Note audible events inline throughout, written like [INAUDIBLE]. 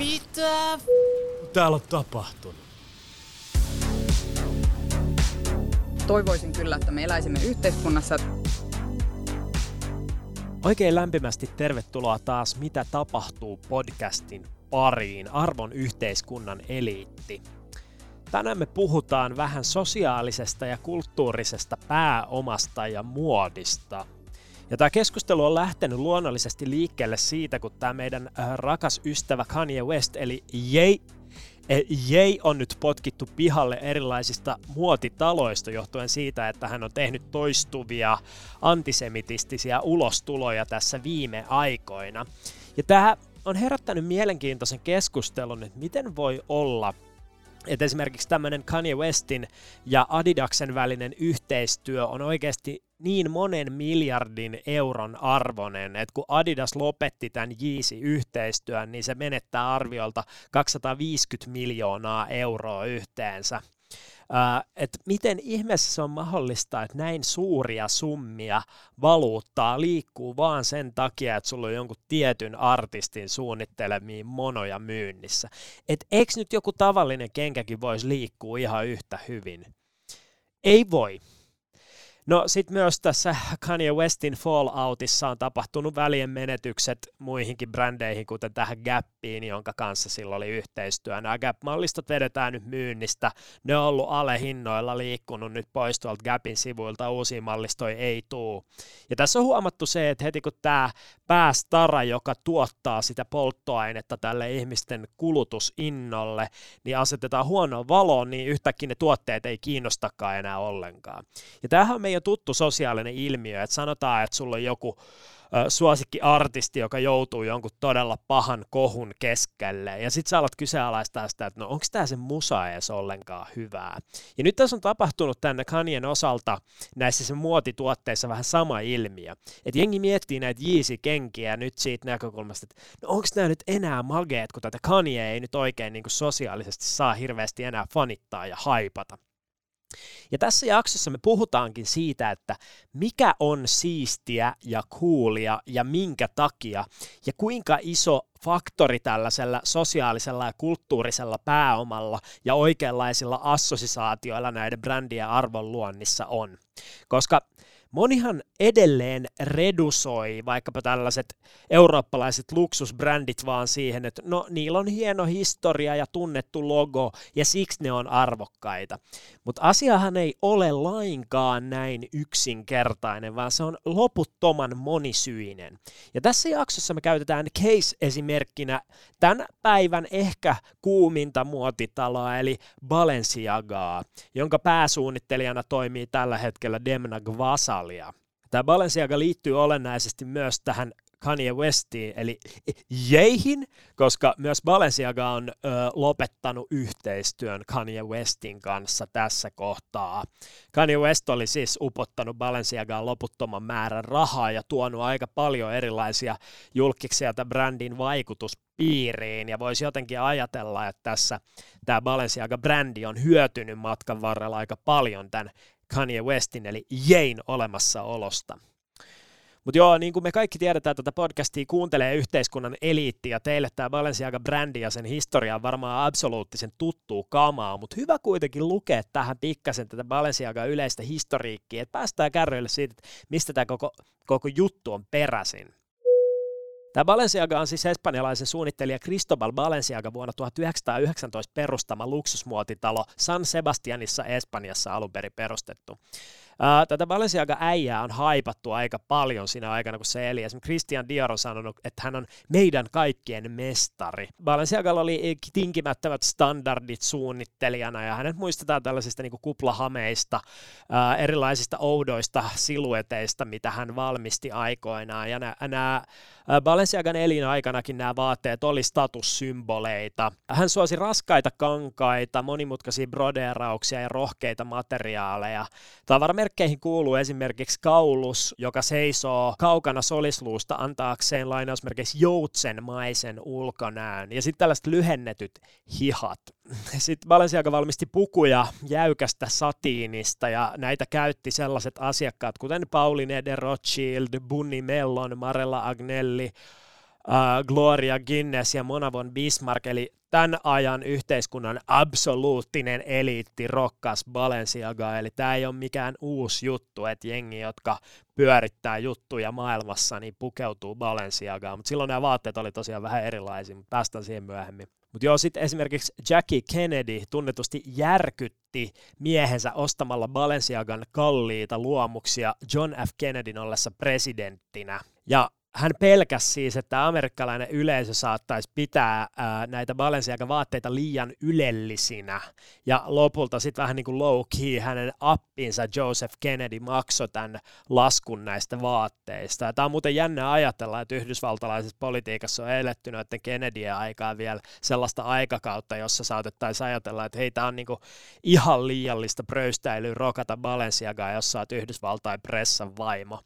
Mitä täällä on tapahtunut? Toivoisin kyllä, että me eläisimme yhteiskunnassa. Oikein lämpimästi tervetuloa taas Mitä tapahtuu podcastin pariin, arvon yhteiskunnan eliitti. Tänään me puhutaan vähän sosiaalisesta ja kulttuurisesta pääomasta ja muodista. Ja tämä keskustelu on lähtenyt luonnollisesti liikkeelle siitä, kun tämä meidän äh, rakas ystävä Kanye West, eli Ye, Jei on nyt potkittu pihalle erilaisista muotitaloista johtuen siitä, että hän on tehnyt toistuvia antisemitistisiä ulostuloja tässä viime aikoina. Ja tämä on herättänyt mielenkiintoisen keskustelun, että miten voi olla, että esimerkiksi tämmöinen Kanye Westin ja Adidaksen välinen yhteistyö on oikeasti niin monen miljardin euron arvoinen, että kun Adidas lopetti tämän Yeezy-yhteistyön, niin se menettää arviolta 250 miljoonaa euroa yhteensä. Uh, että miten ihmeessä se on mahdollista, että näin suuria summia valuuttaa liikkuu vaan sen takia, että sulla on jonkun tietyn artistin suunnittelemiin monoja myynnissä. Että eikö nyt joku tavallinen kenkäkin voisi liikkua ihan yhtä hyvin? Ei voi. No sitten myös tässä Kanye Westin Falloutissa on tapahtunut välien menetykset muihinkin brändeihin, kuten tähän Gappiin, jonka kanssa sillä oli yhteistyö. Nämä Gap-mallistot vedetään nyt myynnistä. Ne on ollut alehinnoilla liikkunut nyt pois tuolta Gapin sivuilta. Uusia mallistoja ei tuu. Ja tässä on huomattu se, että heti kun tämä päästara, joka tuottaa sitä polttoainetta tälle ihmisten kulutusinnolle, niin asetetaan huonoon valoon, niin yhtäkkiä ne tuotteet ei kiinnostakaan enää ollenkaan. Ja tämähän on meidän jo tuttu sosiaalinen ilmiö, että sanotaan, että sulla on joku suosikkiartisti, joka joutuu jonkun todella pahan kohun keskelle. Ja sit sä alat kyseenalaistaa sitä, että no onko tämä se musa edes ollenkaan hyvää. Ja nyt tässä on tapahtunut tänne Kanyen osalta näissä se muotituotteissa vähän sama ilmiö. Että jengi miettii näitä Yeezy-kenkiä nyt siitä näkökulmasta, että no onko nämä nyt enää mageet, kun tätä Kanye ei nyt oikein niin sosiaalisesti saa hirveästi enää fanittaa ja haipata. Ja tässä jaksossa me puhutaankin siitä, että mikä on siistiä ja coolia ja minkä takia ja kuinka iso faktori tällaisella sosiaalisella ja kulttuurisella pääomalla ja oikeanlaisilla assosiaatioilla näiden brändien arvonluonnissa on. Koska monihan edelleen redusoi vaikkapa tällaiset eurooppalaiset luksusbrändit vaan siihen, että no niillä on hieno historia ja tunnettu logo ja siksi ne on arvokkaita. Mutta asiahan ei ole lainkaan näin yksinkertainen, vaan se on loputtoman monisyinen. Ja tässä jaksossa me käytetään case-esimerkkinä tämän päivän ehkä kuuminta muotitaloa, eli Balenciagaa, jonka pääsuunnittelijana toimii tällä hetkellä Demna Gvasalia. Tämä Balenciaga liittyy olennaisesti myös tähän Kanye Westiin, eli jeihin, koska myös Balenciaga on ö, lopettanut yhteistyön Kanye Westin kanssa tässä kohtaa. Kanye West oli siis upottanut Balenciagaan loputtoman määrän rahaa ja tuonut aika paljon erilaisia julkiksia tämän brändin vaikutuspiiriin, ja voisi jotenkin ajatella, että tässä tämä Balenciaga-brändi on hyötynyt matkan varrella aika paljon tämän Kanye Westin eli Jein olemassaolosta. Mutta joo, niin kuin me kaikki tiedetään, tätä podcastia kuuntelee yhteiskunnan eliitti, ja teille tämä Balenciaga-brändi ja sen historia on varmaan absoluuttisen tuttuu kamaa, mutta hyvä kuitenkin lukea tähän pikkasen tätä Balenciaga yleistä historiikkiä, että päästään kärryille siitä, että mistä tämä koko, koko juttu on peräisin. Tämä Balenciaga on siis espanjalaisen suunnittelija Cristobal Balenciaga vuonna 1919 perustama luksusmuotitalo San Sebastianissa Espanjassa alun perin perustettu. Tätä Balenciaga-äijää on haipattu aika paljon siinä aikana, kun se eli. Esimerkiksi Christian Dior on sanonut, että hän on meidän kaikkien mestari. Balenciagalla oli tinkimättömät standardit suunnittelijana ja hänet muistetaan tällaisista niin kuplahameista, erilaisista oudoista silueteista, mitä hän valmisti aikoinaan. Ja nämä Balenciagan elinaikanakin nämä vaatteet oli statussymboleita. Hän suosi raskaita kankaita, monimutkaisia brodeerauksia ja rohkeita materiaaleja. Tavaramerkkeihin kuuluu esimerkiksi kaulus, joka seisoo kaukana solisluusta antaakseen lainausmerkeissä joutsenmaisen ulkonäön. Ja sitten tällaiset lyhennetyt hihat. [LAUGHS] Sitten Balenciaga valmisti pukuja jäykästä satiinista ja näitä käytti sellaiset asiakkaat kuten Pauline de Rothschild, Bunny Mellon, Marella Agnelli, Gloria Guinness ja Mona von Bismarck, eli tämän ajan yhteiskunnan absoluuttinen eliitti rokkas Balenciaga, eli tämä ei ole mikään uusi juttu, että jengi, jotka pyörittää juttuja maailmassa, niin pukeutuu Balenciagaan, mutta silloin nämä vaatteet oli tosiaan vähän erilaisia, mutta päästään siihen myöhemmin. Mutta joo, sitten esimerkiksi Jackie Kennedy tunnetusti järkytti miehensä ostamalla Balenciagan kalliita luomuksia John F. Kennedyn ollessa presidenttinä. Ja hän pelkäsi siis, että amerikkalainen yleisö saattaisi pitää ää, näitä Balenciaga-vaatteita liian ylellisinä. Ja lopulta sitten vähän niin kuin low key hänen appinsa Joseph Kennedy maksoi tämän laskun näistä vaatteista. Tämä on muuten jännä ajatella, että yhdysvaltalaisessa politiikassa on eletty noiden Kennedyn aikaa vielä sellaista aikakautta, jossa saatettaisiin ajatella, että hei, tämä on niin kuin ihan liiallista pröystäilyä rokata Balenciagaa, jos sä oot Yhdysvaltain pressan vaimo.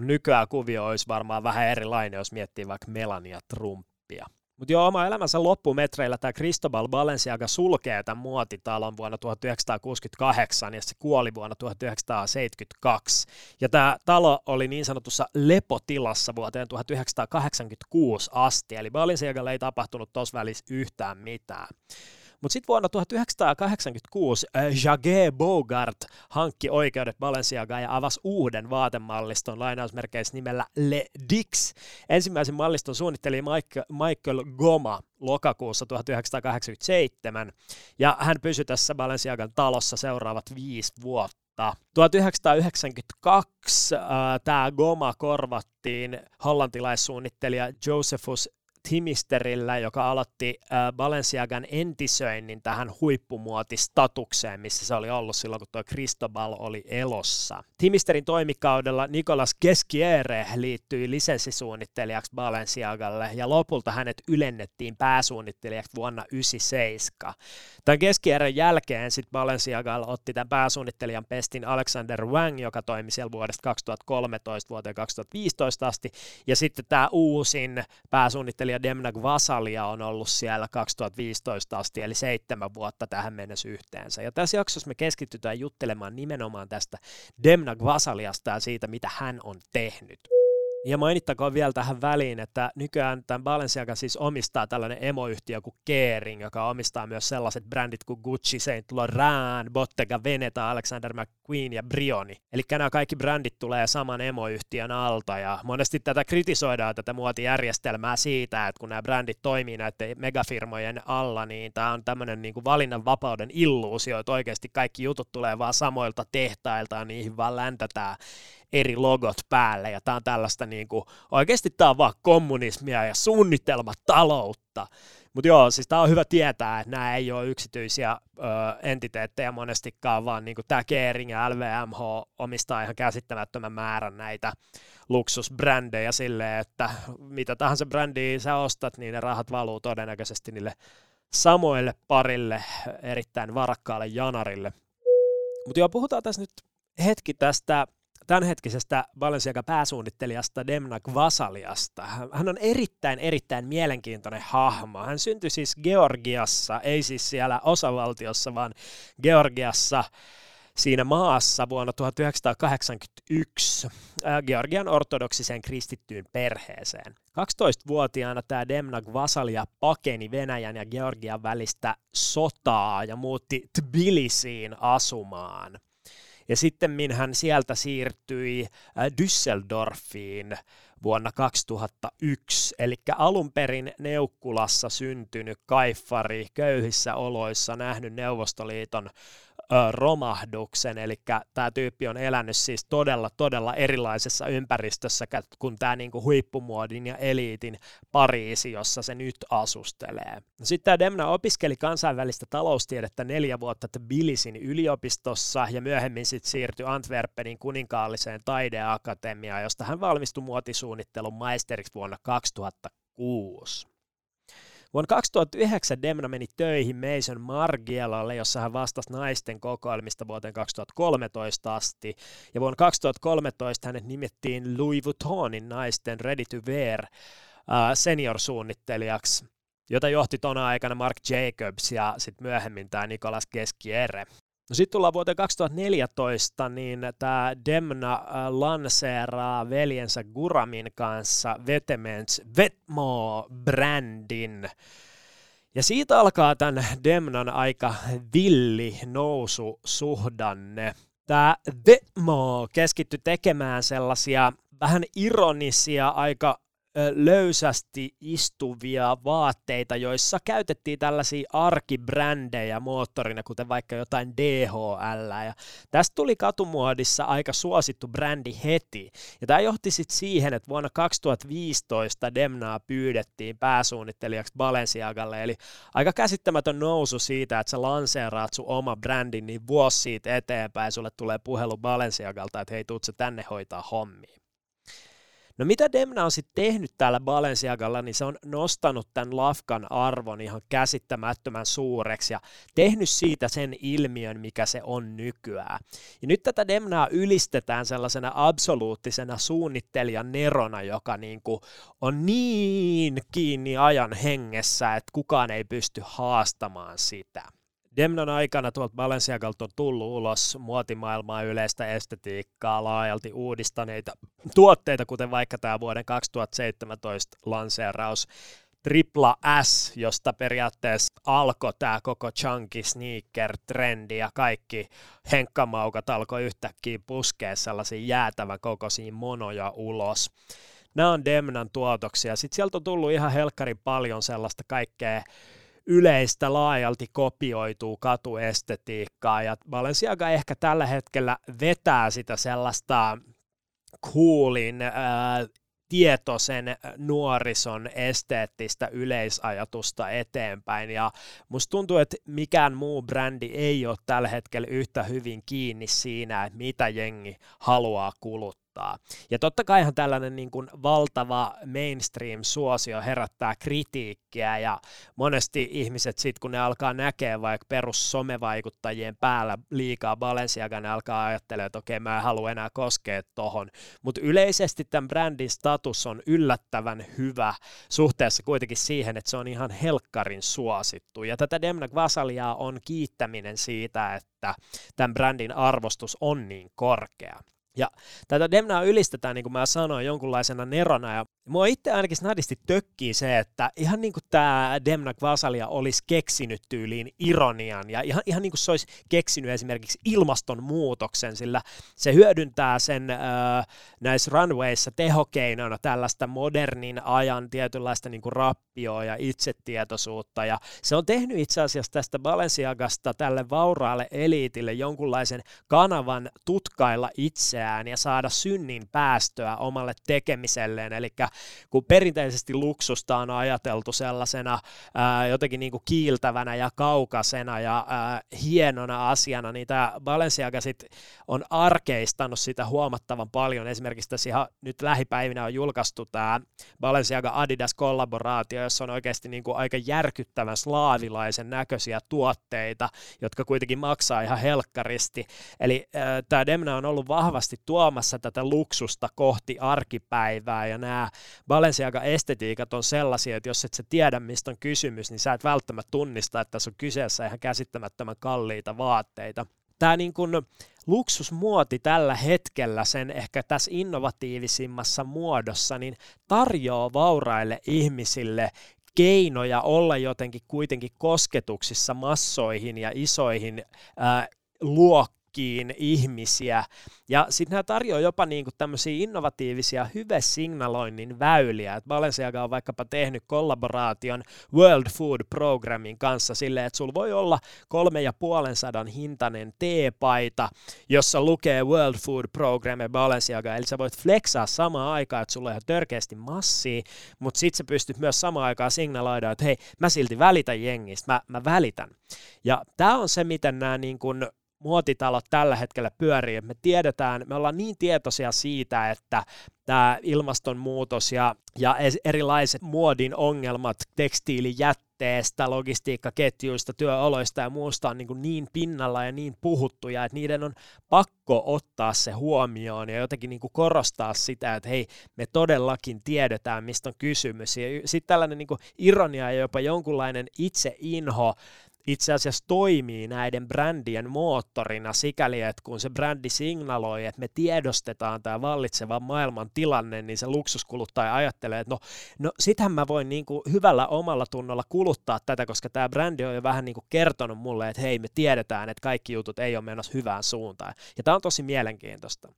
Nykyään kuvio olisi varmaan vähän erilainen, jos miettii vaikka Melania Trumpia. Mutta jo oma elämänsä loppumetreillä tämä Cristobal Balenciaga sulkee tämän muotitalon vuonna 1968 ja se kuoli vuonna 1972. Ja tämä talo oli niin sanotussa lepotilassa vuoteen 1986 asti, eli Balenciagalle ei tapahtunut tuossa välissä yhtään mitään. Mutta sitten vuonna 1986 äh, Jage Bogart hankki oikeudet Balenciagaan ja avasi uuden vaatemalliston lainausmerkeissä nimellä Le Dix. Ensimmäisen malliston suunnitteli Michael Goma lokakuussa 1987, ja hän pysyi tässä Balenciagan talossa seuraavat viisi vuotta. 1992 äh, tämä Goma korvattiin hollantilaissuunnittelija Josephus Timisterillä, joka aloitti äh, Balenciagan entisöinnin tähän huippumuotistatukseen, missä se oli ollut silloin, kun tuo Cristobal oli elossa. Timisterin toimikaudella Nicolas Keskiere liittyi lisenssisuunnittelijaksi Balenciagalle ja lopulta hänet ylennettiin pääsuunnittelijaksi vuonna 1997. Tämän Keskieren jälkeen sitten Balenciaga otti tämän pääsuunnittelijan pestin Alexander Wang, joka toimi siellä vuodesta 2013 vuoteen 2015 asti, ja sitten tämä uusin pääsuunnittelija ja Demna Gvasalia on ollut siellä 2015 asti, eli seitsemän vuotta tähän mennessä yhteensä. Ja tässä jaksossa me keskitytään juttelemaan nimenomaan tästä Demna Gvasaliasta ja siitä, mitä hän on tehnyt. Ja mainittakoon vielä tähän väliin, että nykyään tämän Balenciaga siis omistaa tällainen emoyhtiö kuin Kering, joka omistaa myös sellaiset brändit kuin Gucci, Saint Laurent, Bottega Veneta, Alexander McQueen ja Brioni. Eli nämä kaikki brändit tulee saman emoyhtiön alta ja monesti tätä kritisoidaan tätä muotijärjestelmää siitä, että kun nämä brändit toimii näiden megafirmojen alla, niin tämä on tämmöinen niin kuin valinnanvapauden illuusio, että oikeasti kaikki jutut tulee vaan samoilta tehtailta ja niihin vaan läntätään eri logot päälle, ja tämä on tällaista niin kuin, oikeasti tämä on vaan kommunismia ja suunnitelmataloutta. Mutta joo, siis tämä on hyvä tietää, että nämä ei ole yksityisiä ö, entiteettejä monestikaan, vaan niin tämä Kering ja LVMH omistaa ihan käsittämättömän määrän näitä luksusbrändejä silleen, että mitä tahansa brändiä sä ostat, niin ne rahat valuu todennäköisesti niille samoille parille erittäin varakkaalle janarille. Mutta joo, puhutaan tässä nyt hetki tästä tämänhetkisestä Balenciaga pääsuunnittelijasta Demna Vasaliasta. Hän on erittäin, erittäin mielenkiintoinen hahmo. Hän syntyi siis Georgiassa, ei siis siellä osavaltiossa, vaan Georgiassa siinä maassa vuonna 1981 Georgian ortodoksiseen kristittyyn perheeseen. 12-vuotiaana tämä Demna Vasalia pakeni Venäjän ja Georgian välistä sotaa ja muutti Tbilisiin asumaan. Ja sitten hän sieltä siirtyi äh, Düsseldorfiin vuonna 2001, eli alun perin Neukkulassa syntynyt kaifari, köyhissä oloissa nähnyt Neuvostoliiton romahduksen, eli tämä tyyppi on elänyt siis todella, todella erilaisessa ympäristössä kuin tämä niinku huippumuodin ja eliitin Pariisi, jossa se nyt asustelee. Sitten tämä Demna opiskeli kansainvälistä taloustiedettä neljä vuotta Tbilisin yliopistossa ja myöhemmin sitten siirtyi Antwerpenin kuninkaalliseen taideakatemiaan, josta hän valmistui muotisuunnittelun maisteriksi vuonna 2006. Vuonna 2009 Demna meni töihin Mason Margielalle, jossa hän vastasi naisten kokoelmista vuoteen 2013 asti. Ja vuonna 2013 hänet nimettiin Louis Vuittonin naisten Ready to Wear uh, senior-suunnittelijaksi, jota johti tuona aikana Mark Jacobs ja sitten myöhemmin tämä Nicolas Keskiere. No sitten tullaan vuoteen 2014, niin tämä Demna lanseeraa veljensä Guramin kanssa Vetements Vetmo-brändin. Ja siitä alkaa tämän Demnan aika villi noususuhdanne. Tämä Vetmo keskittyi tekemään sellaisia vähän ironisia, aika löysästi istuvia vaatteita, joissa käytettiin tällaisia arkibrändejä moottorina, kuten vaikka jotain DHL. Ja tästä tuli katumuodissa aika suosittu brändi heti. Ja tämä johti sitten siihen, että vuonna 2015 Demnaa pyydettiin pääsuunnittelijaksi Balenciagalle, eli aika käsittämätön nousu siitä, että sä lanseeraat sun oma brändin, niin vuosi siitä eteenpäin sulle tulee puhelu Balenciagalta, että hei, tuut tänne hoitaa hommia. No mitä Demna on sitten tehnyt täällä Balenciagalla, niin se on nostanut tämän lafkan arvon ihan käsittämättömän suureksi ja tehnyt siitä sen ilmiön, mikä se on nykyään. Ja nyt tätä Demnaa ylistetään sellaisena absoluuttisena suunnittelijan nerona, joka niin kuin on niin kiinni ajan hengessä, että kukaan ei pysty haastamaan sitä. Demnon aikana tuolta Balenciagalta on tullut ulos muotimaailmaa yleistä estetiikkaa laajalti uudistaneita tuotteita, kuten vaikka tämä vuoden 2017 lanseeraus Tripla S, josta periaatteessa alkoi tämä koko chunky sneaker-trendi ja kaikki henkkamaukat alkoi yhtäkkiä puskea sellaisia jäätävän kokoisia monoja ulos. Nämä on Demnan tuotoksia. Sitten sieltä on tullut ihan helkkarin paljon sellaista kaikkea yleistä laajalti kopioituu katuestetiikkaa ja Balenciaga ehkä tällä hetkellä vetää sitä sellaista coolin ää, tietoisen nuorison esteettistä yleisajatusta eteenpäin. Ja musta tuntuu, että mikään muu brändi ei ole tällä hetkellä yhtä hyvin kiinni siinä, että mitä jengi haluaa kuluttaa kohtaa. Ja totta kaihan tällainen niin kuin valtava mainstream-suosio herättää kritiikkiä ja monesti ihmiset sitten kun ne alkaa näkeä vaikka perus somevaikuttajien päällä liikaa Balenciaga, ne alkaa ajattelemaan, että okei mä en halua enää koskea tohon. Mutta yleisesti tämän brändin status on yllättävän hyvä suhteessa kuitenkin siihen, että se on ihan helkkarin suosittu. Ja tätä Demna Gvasaliaa on kiittäminen siitä, että tämän brändin arvostus on niin korkea. Ja tätä Demnaa ylistetään, niin kuin mä sanoin, jonkunlaisena nerona, ja mua itse ainakin snadisti tökkii se, että ihan niin kuin tämä Demna Kvasalia olisi keksinyt tyyliin ironian, ja ihan, ihan niin kuin se olisi keksinyt esimerkiksi ilmastonmuutoksen, sillä se hyödyntää sen äh, näissä runwayissa tehokeinona tällaista modernin ajan tietynlaista niin kuin rappioa ja itsetietoisuutta, ja se on tehnyt itse asiassa tästä Balenciagasta tälle vauraalle eliitille jonkunlaisen kanavan tutkailla itseään, ja saada synnin päästöä omalle tekemiselleen. Eli kun perinteisesti luksusta on ajateltu sellaisena ää, jotenkin niin kuin kiiltävänä ja kaukasena ja ää, hienona asiana, niin tämä Balenciaga sit on arkeistanut sitä huomattavan paljon. Esimerkiksi tässä ihan nyt lähipäivinä on julkaistu tämä Balenciaga Adidas-kollaboraatio, jossa on oikeasti niin kuin aika järkyttävän slaavilaisen näköisiä tuotteita, jotka kuitenkin maksaa ihan helkkaristi. Eli tämä Demna on ollut vahvasti tuomassa tätä luksusta kohti arkipäivää ja nämä Balenciaga-estetiikat on sellaisia, että jos et sä tiedä, mistä on kysymys, niin sä et välttämättä tunnista, että tässä on kyseessä ihan käsittämättömän kalliita vaatteita. Tämä niin kuin luksusmuoti tällä hetkellä sen ehkä tässä innovatiivisimmassa muodossa, niin tarjoaa vauraille ihmisille keinoja olla jotenkin kuitenkin kosketuksissa massoihin ja isoihin ää, luokkiin tutkiin ihmisiä. Ja sitten nämä tarjoaa jopa niinku tämmöisiä innovatiivisia hyvesignaloinnin väyliä. Et Balenciaga on vaikkapa tehnyt kollaboraation World Food Programmin kanssa silleen, että sulla voi olla kolme ja puolen sadan hintainen teepaita, jossa lukee World Food Program ja Balenciaga. Eli sä voit flexaa samaan aikaan, että sulla on ihan törkeästi massia, mutta sitten sä pystyt myös samaan aikaan signaloida, että hei, mä silti välitän jengistä, mä, mä välitän. Ja tämä on se, miten nämä niin kun muotitalot tällä hetkellä pyörii. Me tiedetään, me ollaan niin tietoisia siitä, että tämä ilmastonmuutos ja, ja erilaiset muodin ongelmat tekstiilijätteestä, logistiikkaketjuista, työoloista ja muusta on niin, kuin niin pinnalla ja niin puhuttuja, että niiden on pakko ottaa se huomioon ja jotenkin niin kuin korostaa sitä, että hei, me todellakin tiedetään, mistä on kysymys. Ja sitten tällainen niin kuin ironia ja jopa jonkunlainen itseinho itse asiassa toimii näiden brändien moottorina sikäli, että kun se brändi signaloi, että me tiedostetaan tämä vallitseva maailman tilanne, niin se luksuskuluttaja ajattelee, että no, no sitähän mä voin niin kuin hyvällä omalla tunnolla kuluttaa tätä, koska tämä brändi on jo vähän niin kuin kertonut mulle, että hei me tiedetään, että kaikki jutut ei ole menossa hyvään suuntaan. Ja tämä on tosi mielenkiintoista.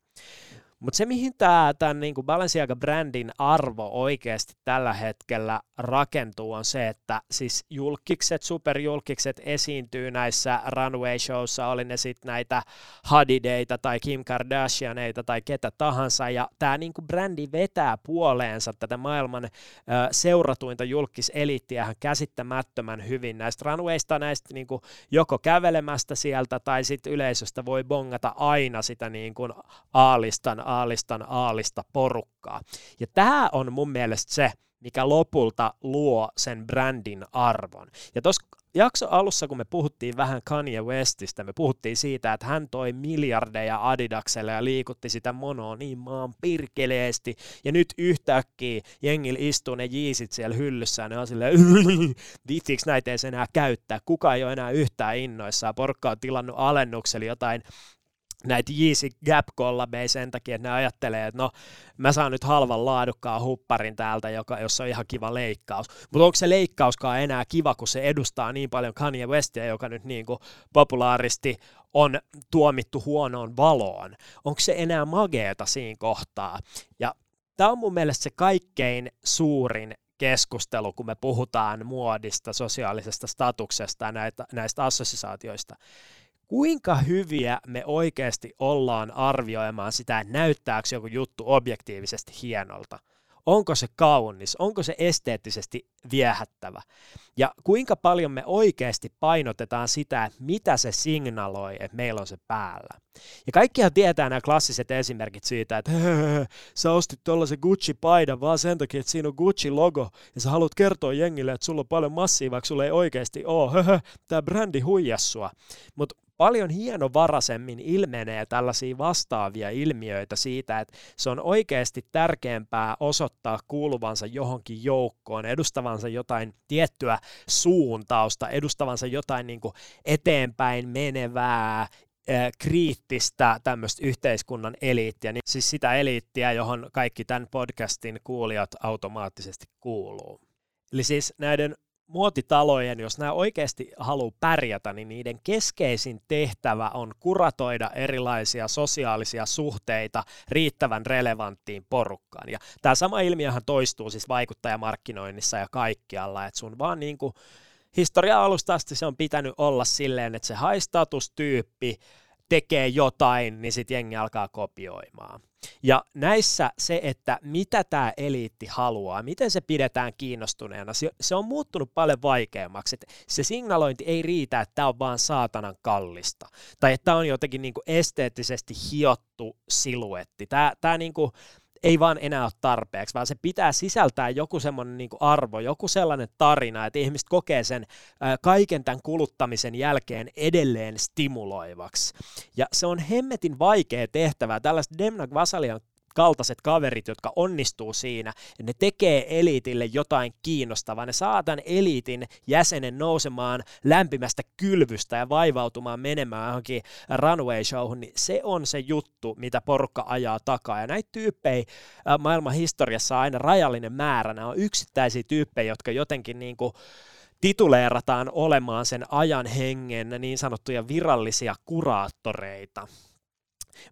Mutta se, mihin tämä tämän niin Balenciaga-brändin arvo oikeasti tällä hetkellä rakentuu, on se, että siis julkikset, superjulkikset esiintyy näissä runway-showissa, oli ne sitten näitä Hadideita tai Kim Kardashianeita tai ketä tahansa, ja tämä niin brändi vetää puoleensa tätä maailman ö, seuratuinta julkiseliittiä käsittämättömän hyvin näistä runwaysta, näistä niin joko kävelemästä sieltä tai sitten yleisöstä voi bongata aina sitä niin kuin aalistan aalistan aalista porukkaa. Ja tämä on mun mielestä se, mikä lopulta luo sen brändin arvon. Ja tuossa jakso alussa, kun me puhuttiin vähän Kanye Westistä, me puhuttiin siitä, että hän toi miljardeja Adidakselle ja liikutti sitä monoa niin maan pirkeleesti, ja nyt yhtäkkiä jengillä istuu ne jiisit siellä hyllyssä, ja ne on silleen, [LAUGHS] näitä ei enää käyttää, kuka ei ole enää yhtään innoissaan, porukka on tilannut alennuksella jotain näitä Yeezy Gap kollabeja sen takia, että ne ajattelee, että no mä saan nyt halvan laadukkaan hupparin täältä, joka, jossa on ihan kiva leikkaus. Mutta onko se leikkauskaan enää kiva, kun se edustaa niin paljon Kanye Westia, joka nyt niin kuin populaaristi on tuomittu huonoon valoon. Onko se enää mageeta siinä kohtaa? Ja tämä on mun mielestä se kaikkein suurin keskustelu, kun me puhutaan muodista, sosiaalisesta statuksesta ja näitä, näistä assosiaatioista kuinka hyviä me oikeasti ollaan arvioimaan sitä, että näyttääkö joku juttu objektiivisesti hienolta. Onko se kaunis, onko se esteettisesti viehättävä. Ja kuinka paljon me oikeasti painotetaan sitä, että mitä se signaloi, että meillä on se päällä. Ja kaikkihan tietää nämä klassiset esimerkit siitä, että [LAUGHS] sä ostit tuollaisen Gucci-paidan vaan sen takia, että siinä on Gucci-logo, ja sä haluat kertoa jengille, että sulla on paljon massia, vaikka sulla ei oikeasti ole. [LAUGHS] Tämä brändi huijassua. Mutta paljon hienovaraisemmin ilmenee tällaisia vastaavia ilmiöitä siitä, että se on oikeasti tärkeämpää osoittaa kuuluvansa johonkin joukkoon, edustavansa jotain tiettyä suuntausta, edustavansa jotain niin kuin eteenpäin menevää, kriittistä tämmöistä yhteiskunnan eliittiä, niin siis sitä eliittiä, johon kaikki tämän podcastin kuulijat automaattisesti kuuluu. Eli siis näiden muotitalojen, jos nämä oikeasti haluaa pärjätä, niin niiden keskeisin tehtävä on kuratoida erilaisia sosiaalisia suhteita riittävän relevanttiin porukkaan. Ja tämä sama ilmiöhän toistuu siis vaikuttajamarkkinoinnissa ja kaikkialla, että sun vaan niin kuin historia alusta asti se on pitänyt olla silleen, että se haistatustyyppi tekee jotain, niin sitten jengi alkaa kopioimaan. Ja näissä se, että mitä tämä eliitti haluaa, miten se pidetään kiinnostuneena, se, on muuttunut paljon vaikeammaksi. Et se signalointi ei riitä, että tämä on vaan saatanan kallista. Tai että tämä on jotenkin niinku esteettisesti hiottu siluetti. Tämä niinku, ei vaan enää ole tarpeeksi, vaan se pitää sisältää joku semmoinen niin arvo, joku sellainen tarina, että ihmiset kokee sen kaiken tämän kuluttamisen jälkeen edelleen stimuloivaksi. Ja se on hemmetin vaikea tehtävä. Tällaiset Demna Vasalian kaltaiset kaverit, jotka onnistuu siinä, ne tekee eliitille jotain kiinnostavaa, ne saa tämän eliitin jäsenen nousemaan lämpimästä kylvystä ja vaivautumaan menemään johonkin runway showhun, niin se on se juttu, mitä porukka ajaa takaa. Ja näitä tyyppejä maailman historiassa on aina rajallinen määrä. Nämä on yksittäisiä tyyppejä, jotka jotenkin niin kuin tituleerataan olemaan sen ajan hengen niin sanottuja virallisia kuraattoreita.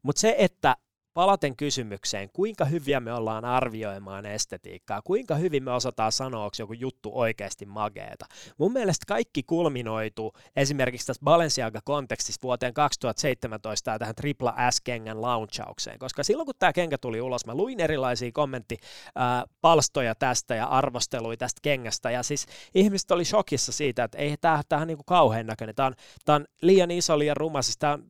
Mutta se, että palaten kysymykseen, kuinka hyviä me ollaan arvioimaan estetiikkaa, kuinka hyvin me osataan sanoa, onko joku juttu oikeasti mageeta. Mun mielestä kaikki kulminoitu esimerkiksi tässä Balenciaga-kontekstissa vuoteen 2017 ja tähän Tripla S-kengän launchaukseen, koska silloin kun tämä kenkä tuli ulos, mä luin erilaisia kommenttipalstoja tästä ja arvosteluja tästä kengästä, ja siis ihmiset oli shokissa siitä, että ei tämä, on niin kuin kauhean näköinen, tämä on, on liian iso, liian ruma, siis tämä on,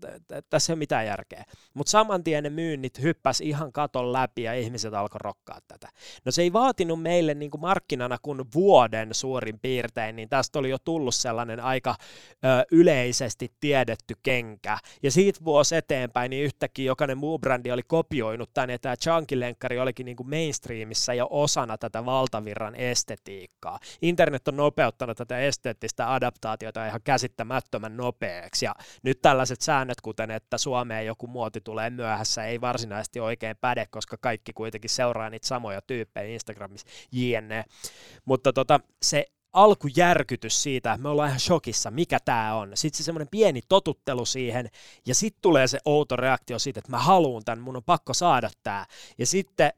tässä ei ole mitään järkeä. Mutta saman tien ne myynnit tyypit hyppäs ihan katon läpi ja ihmiset alkoi rokkaa tätä. No se ei vaatinut meille niin kuin markkinana kuin vuoden suurin piirtein, niin tästä oli jo tullut sellainen aika ö, yleisesti tiedetty kenkä. Ja siitä vuosi eteenpäin, niin yhtäkkiä jokainen muu brändi oli kopioinut tänne, ja tämä Chunky-lenkkari olikin niin kuin mainstreamissa jo osana tätä valtavirran estetiikkaa. Internet on nopeuttanut tätä esteettistä adaptaatiota ihan käsittämättömän nopeaksi, ja nyt tällaiset säännöt, kuten että Suomeen joku muoti tulee myöhässä, ei varsinaisesti oikein päde, koska kaikki kuitenkin seuraa niitä samoja tyyppejä Instagramissa, jne. Mutta tota, se alkujärkytys siitä, että me ollaan ihan shokissa, mikä tämä on. Sitten se semmoinen pieni totuttelu siihen, ja sitten tulee se outo reaktio siitä, että mä haluan tämän, mun on pakko saada tämä. Ja sitten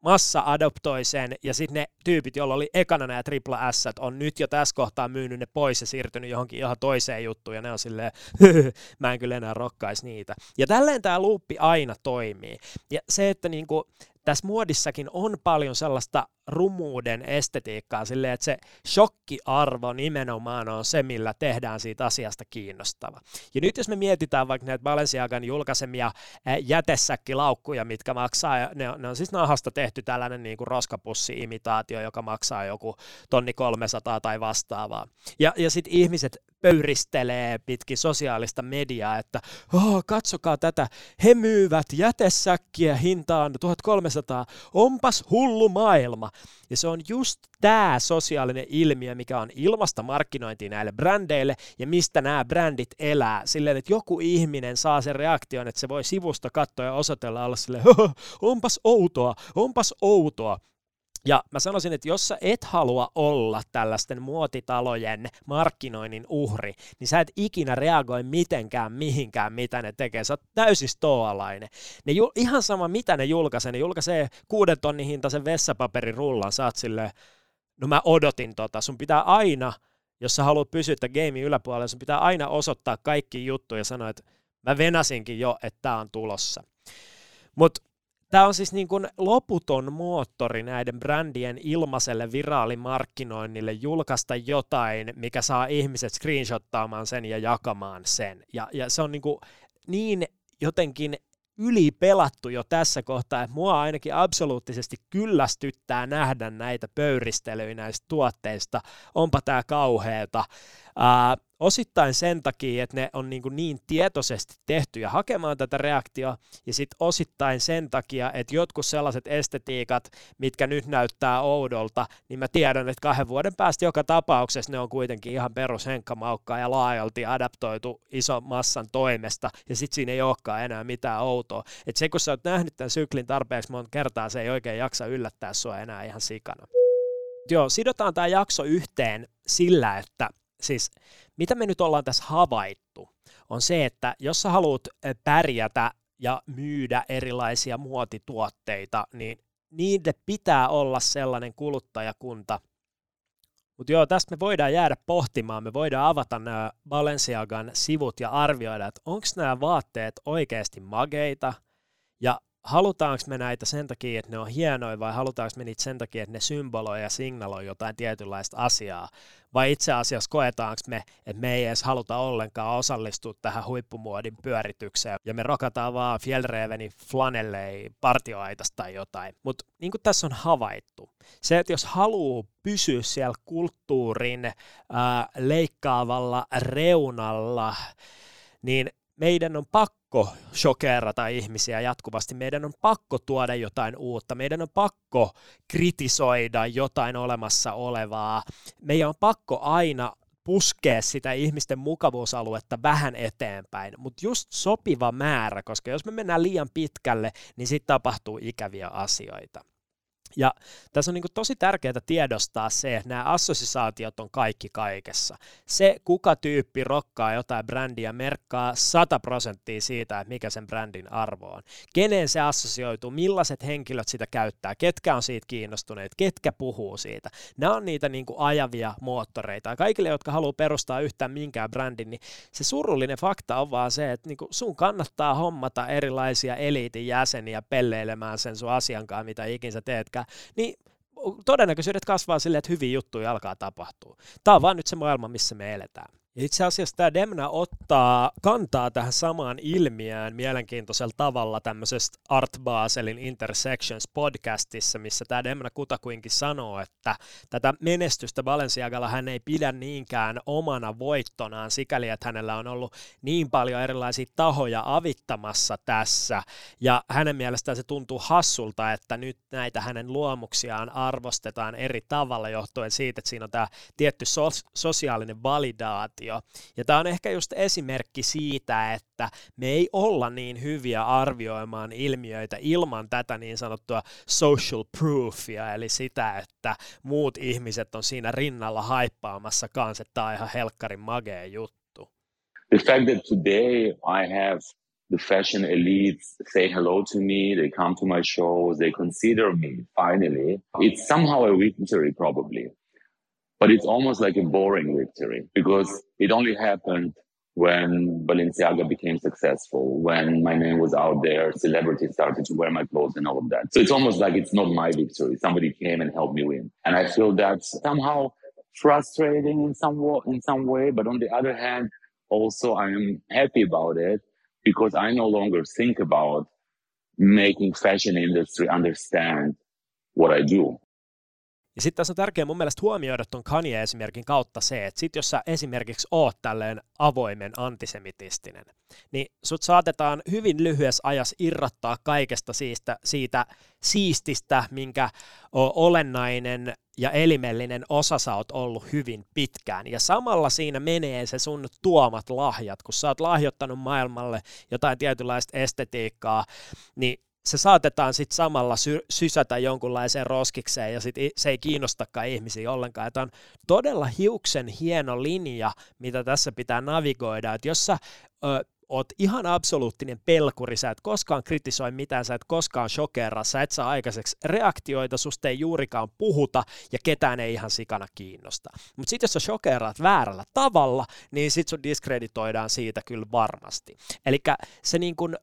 massa adoptoi sen, ja sitten ne tyypit, joilla oli ekana nämä tripla S, on nyt jo tässä kohtaa myynyt ne pois ja siirtynyt johonkin ihan toiseen juttuun, ja ne on silleen, [LAUGHS] mä en kyllä enää rokkaisi niitä. Ja tälleen tämä luuppi aina toimii. Ja se, että niinku, tässä muodissakin on paljon sellaista rumuuden estetiikkaa silleen, että se shokkiarvo nimenomaan on se, millä tehdään siitä asiasta kiinnostava. Ja nyt jos me mietitään vaikka näitä Balenciagan julkaisemia jätesäkkilaukkuja, mitkä maksaa, ne on, ne on siis nahasta tehty tällainen niin kuin roskapussi-imitaatio, joka maksaa joku tonni 300 tai vastaavaa. Ja, ja sitten ihmiset pöyristelee pitkin sosiaalista mediaa, että oh, katsokaa tätä, he myyvät jätesäkkiä hintaan 1300, onpas hullu maailma. Ja se on just tämä sosiaalinen ilmiö, mikä on ilmasta markkinointia näille brändeille ja mistä nämä brändit elää. Silleen, että joku ihminen saa sen reaktion, että se voi sivusta katsoa ja osoitella olla silleen, onpas outoa, onpas outoa. Ja mä sanoisin, että jos sä et halua olla tällaisten muotitalojen markkinoinnin uhri, niin sä et ikinä reagoi mitenkään mihinkään, mitä ne tekee. Sä oot täysin stoalainen. Ne ju- ihan sama, mitä ne julkaisee. Ne julkaisee kuuden tonnin hintaisen vessapaperin rullan. Sä oot silleen, no mä odotin tota. Sun pitää aina, jos sä haluat pysyä game yläpuolella, sun pitää aina osoittaa kaikki juttuja ja sanoa, että mä venasinkin jo, että tää on tulossa. Mutta Tämä on siis niin kuin loputon moottori näiden brändien ilmaiselle viraalimarkkinoinnille julkaista jotain, mikä saa ihmiset screenshottaamaan sen ja jakamaan sen. Ja, ja se on niin, kuin niin jotenkin ylipelattu jo tässä kohtaa, että mua ainakin absoluuttisesti kyllästyttää nähdä näitä pöyristelyjä näistä tuotteista, onpa tämä kauheeta. Osittain sen takia, että ne on niin, kuin niin tietoisesti tehtyjä hakemaan tätä reaktioa, ja sitten osittain sen takia, että jotkut sellaiset estetiikat, mitkä nyt näyttää oudolta, niin mä tiedän, että kahden vuoden päästä joka tapauksessa ne on kuitenkin ihan perus henkkamaukkaa ja laajalti adaptoitu ison massan toimesta, ja sitten siinä ei olekaan enää mitään outoa. Et se, kun sä oot nähnyt tämän syklin tarpeeksi monta kertaa, se ei oikein jaksa yllättää sua enää ihan sikana. Joo, sidotaan tämä jakso yhteen sillä, että siis mitä me nyt ollaan tässä havaittu, on se, että jos sä haluat pärjätä ja myydä erilaisia muotituotteita, niin niiden pitää olla sellainen kuluttajakunta. Mutta joo, tästä me voidaan jäädä pohtimaan, me voidaan avata nämä Balenciagan sivut ja arvioida, että onko nämä vaatteet oikeasti mageita, ja halutaanko me näitä sen takia, että ne on hienoja, vai halutaanko me niitä sen takia, että ne symboloi ja signaloi jotain tietynlaista asiaa, vai itse asiassa koetaanko me, että me ei edes haluta ollenkaan osallistua tähän huippumuodin pyöritykseen, ja me rokataan vaan Fjellrevenin flanellei partioaitasta tai jotain. Mutta niin kuin tässä on havaittu, se, että jos haluaa pysyä siellä kulttuurin ää, leikkaavalla reunalla, niin meidän on pakko shokerata ihmisiä jatkuvasti, meidän on pakko tuoda jotain uutta, meidän on pakko kritisoida jotain olemassa olevaa, meidän on pakko aina puskea sitä ihmisten mukavuusaluetta vähän eteenpäin, mutta just sopiva määrä, koska jos me mennään liian pitkälle, niin sitten tapahtuu ikäviä asioita. Ja tässä on niin tosi tärkeää tiedostaa se, että nämä assosiaatiot on kaikki kaikessa. Se, kuka tyyppi rokkaa jotain brändiä, merkkaa 100 prosenttia siitä, että mikä sen brändin arvo on. Keneen se assosioituu, millaiset henkilöt sitä käyttää, ketkä on siitä kiinnostuneet, ketkä puhuu siitä. Nämä on niitä niin ajavia moottoreita. Ja kaikille, jotka haluaa perustaa yhtään minkään brändin, niin se surullinen fakta on vaan se, että niin sun kannattaa hommata erilaisia eliitin jäseniä pelleilemään sen sun asiankaan, mitä ikinä sä teetkään niin todennäköisyydet kasvaa silleen, että hyviä juttuja alkaa tapahtua. Tämä on vaan nyt se maailma, missä me eletään. Itse asiassa tämä Demna ottaa kantaa tähän samaan ilmiöön mielenkiintoisella tavalla tämmöisestä Art Baselin Intersections podcastissa, missä tämä Demna kutakuinkin sanoo, että tätä menestystä Balenciagalla hän ei pidä niinkään omana voittonaan sikäli, että hänellä on ollut niin paljon erilaisia tahoja avittamassa tässä, ja hänen mielestään se tuntuu hassulta, että nyt näitä hänen luomuksiaan arvostetaan eri tavalla johtuen siitä, että siinä on tämä tietty sosiaalinen validaatio, arvio. Ja tämä on ehkä just esimerkki siitä, että me ei olla niin hyviä arvioimaan ilmiöitä ilman tätä niin sanottua social proofia, eli sitä, että muut ihmiset on siinä rinnalla haippaamassa kanssa, että tämä on ihan helkkarin magea juttu. The fact that today I have the fashion elites say hello to me, they come to my shows, they consider me finally. It's somehow a victory, probably. But it's almost like a boring victory because it only happened when Balenciaga became successful, when my name was out there, celebrities started to wear my clothes and all of that. So it's almost like it's not my victory. Somebody came and helped me win. And I feel that's somehow frustrating in some way, in some way. But on the other hand, also I am happy about it because I no longer think about making fashion industry understand what I do. Ja sitten tässä on tärkeää mun mielestä huomioida tuon Kanye-esimerkin kautta se, että sit jos sä esimerkiksi oot tälleen avoimen antisemitistinen, niin sut saatetaan hyvin lyhyessä ajassa irrottaa kaikesta siitä, siitä siististä, minkä olennainen ja elimellinen osa sä oot ollut hyvin pitkään. Ja samalla siinä menee se sun tuomat lahjat, kun sä oot lahjoittanut maailmalle jotain tietynlaista estetiikkaa, niin se saatetaan sitten samalla sy- sysätä jonkunlaiseen roskikseen ja sit se ei kiinnostakaan ihmisiä ollenkaan. Tämä on todella hiuksen hieno linja, mitä tässä pitää navigoida, että jos sä ö, oot ihan absoluuttinen pelkuri, sä et koskaan kritisoi mitään, sä et koskaan shokera, sä et saa aikaiseksi reaktioita, susta ei juurikaan puhuta ja ketään ei ihan sikana kiinnosta. Mutta sitten jos sä shokeraat väärällä tavalla, niin sit sun diskreditoidaan siitä kyllä varmasti. Eli se niin kun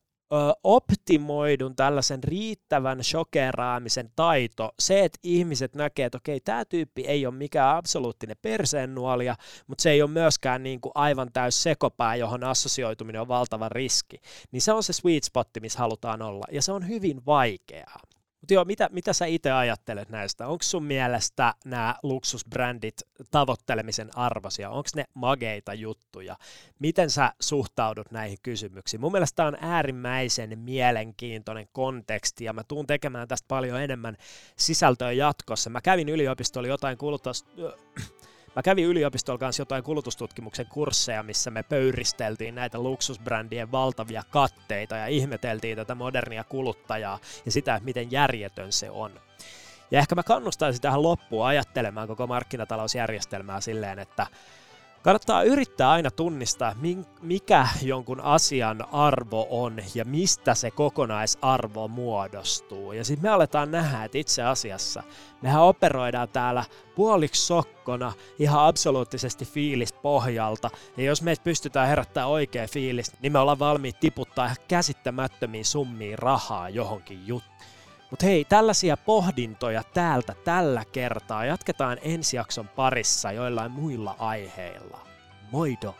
optimoidun tällaisen riittävän shokeraamisen taito, se, että ihmiset näkee, että okei, tämä tyyppi ei ole mikään absoluuttinen perseennuolia, mutta se ei ole myöskään niin kuin aivan täys sekopää, johon assosioituminen on valtava riski, niin se on se sweet spot, missä halutaan olla, ja se on hyvin vaikeaa. Mutta joo, mitä, mitä sä itse ajattelet näistä? Onko sun mielestä nämä luksusbrändit tavoittelemisen arvoisia? Onko ne mageita juttuja? Miten sä suhtaudut näihin kysymyksiin? Mun mielestä tämä on äärimmäisen mielenkiintoinen konteksti ja mä tuun tekemään tästä paljon enemmän sisältöä jatkossa. Mä kävin yliopistolla jotain kulutus Mä kävin yliopistolla kanssa jotain kulutustutkimuksen kursseja, missä me pöyristeltiin näitä luksusbrändien valtavia katteita ja ihmeteltiin tätä modernia kuluttajaa ja sitä, miten järjetön se on. Ja ehkä mä kannustaisin tähän loppuun ajattelemaan koko markkinatalousjärjestelmää silleen, että Kannattaa yrittää aina tunnistaa, mikä jonkun asian arvo on ja mistä se kokonaisarvo muodostuu. Ja sitten me aletaan nähdä, että itse asiassa mehän operoidaan täällä puoliksi sokkona ihan absoluuttisesti fiilistä pohjalta. Ja jos me pystytään herättämään oikea fiilis, niin me ollaan valmiit tiputtaa käsittämättömiin summiin rahaa johonkin juttuun. Mutta hei, tällaisia pohdintoja täältä tällä kertaa. Jatketaan ensi jakson parissa joillain muilla aiheilla. Moido!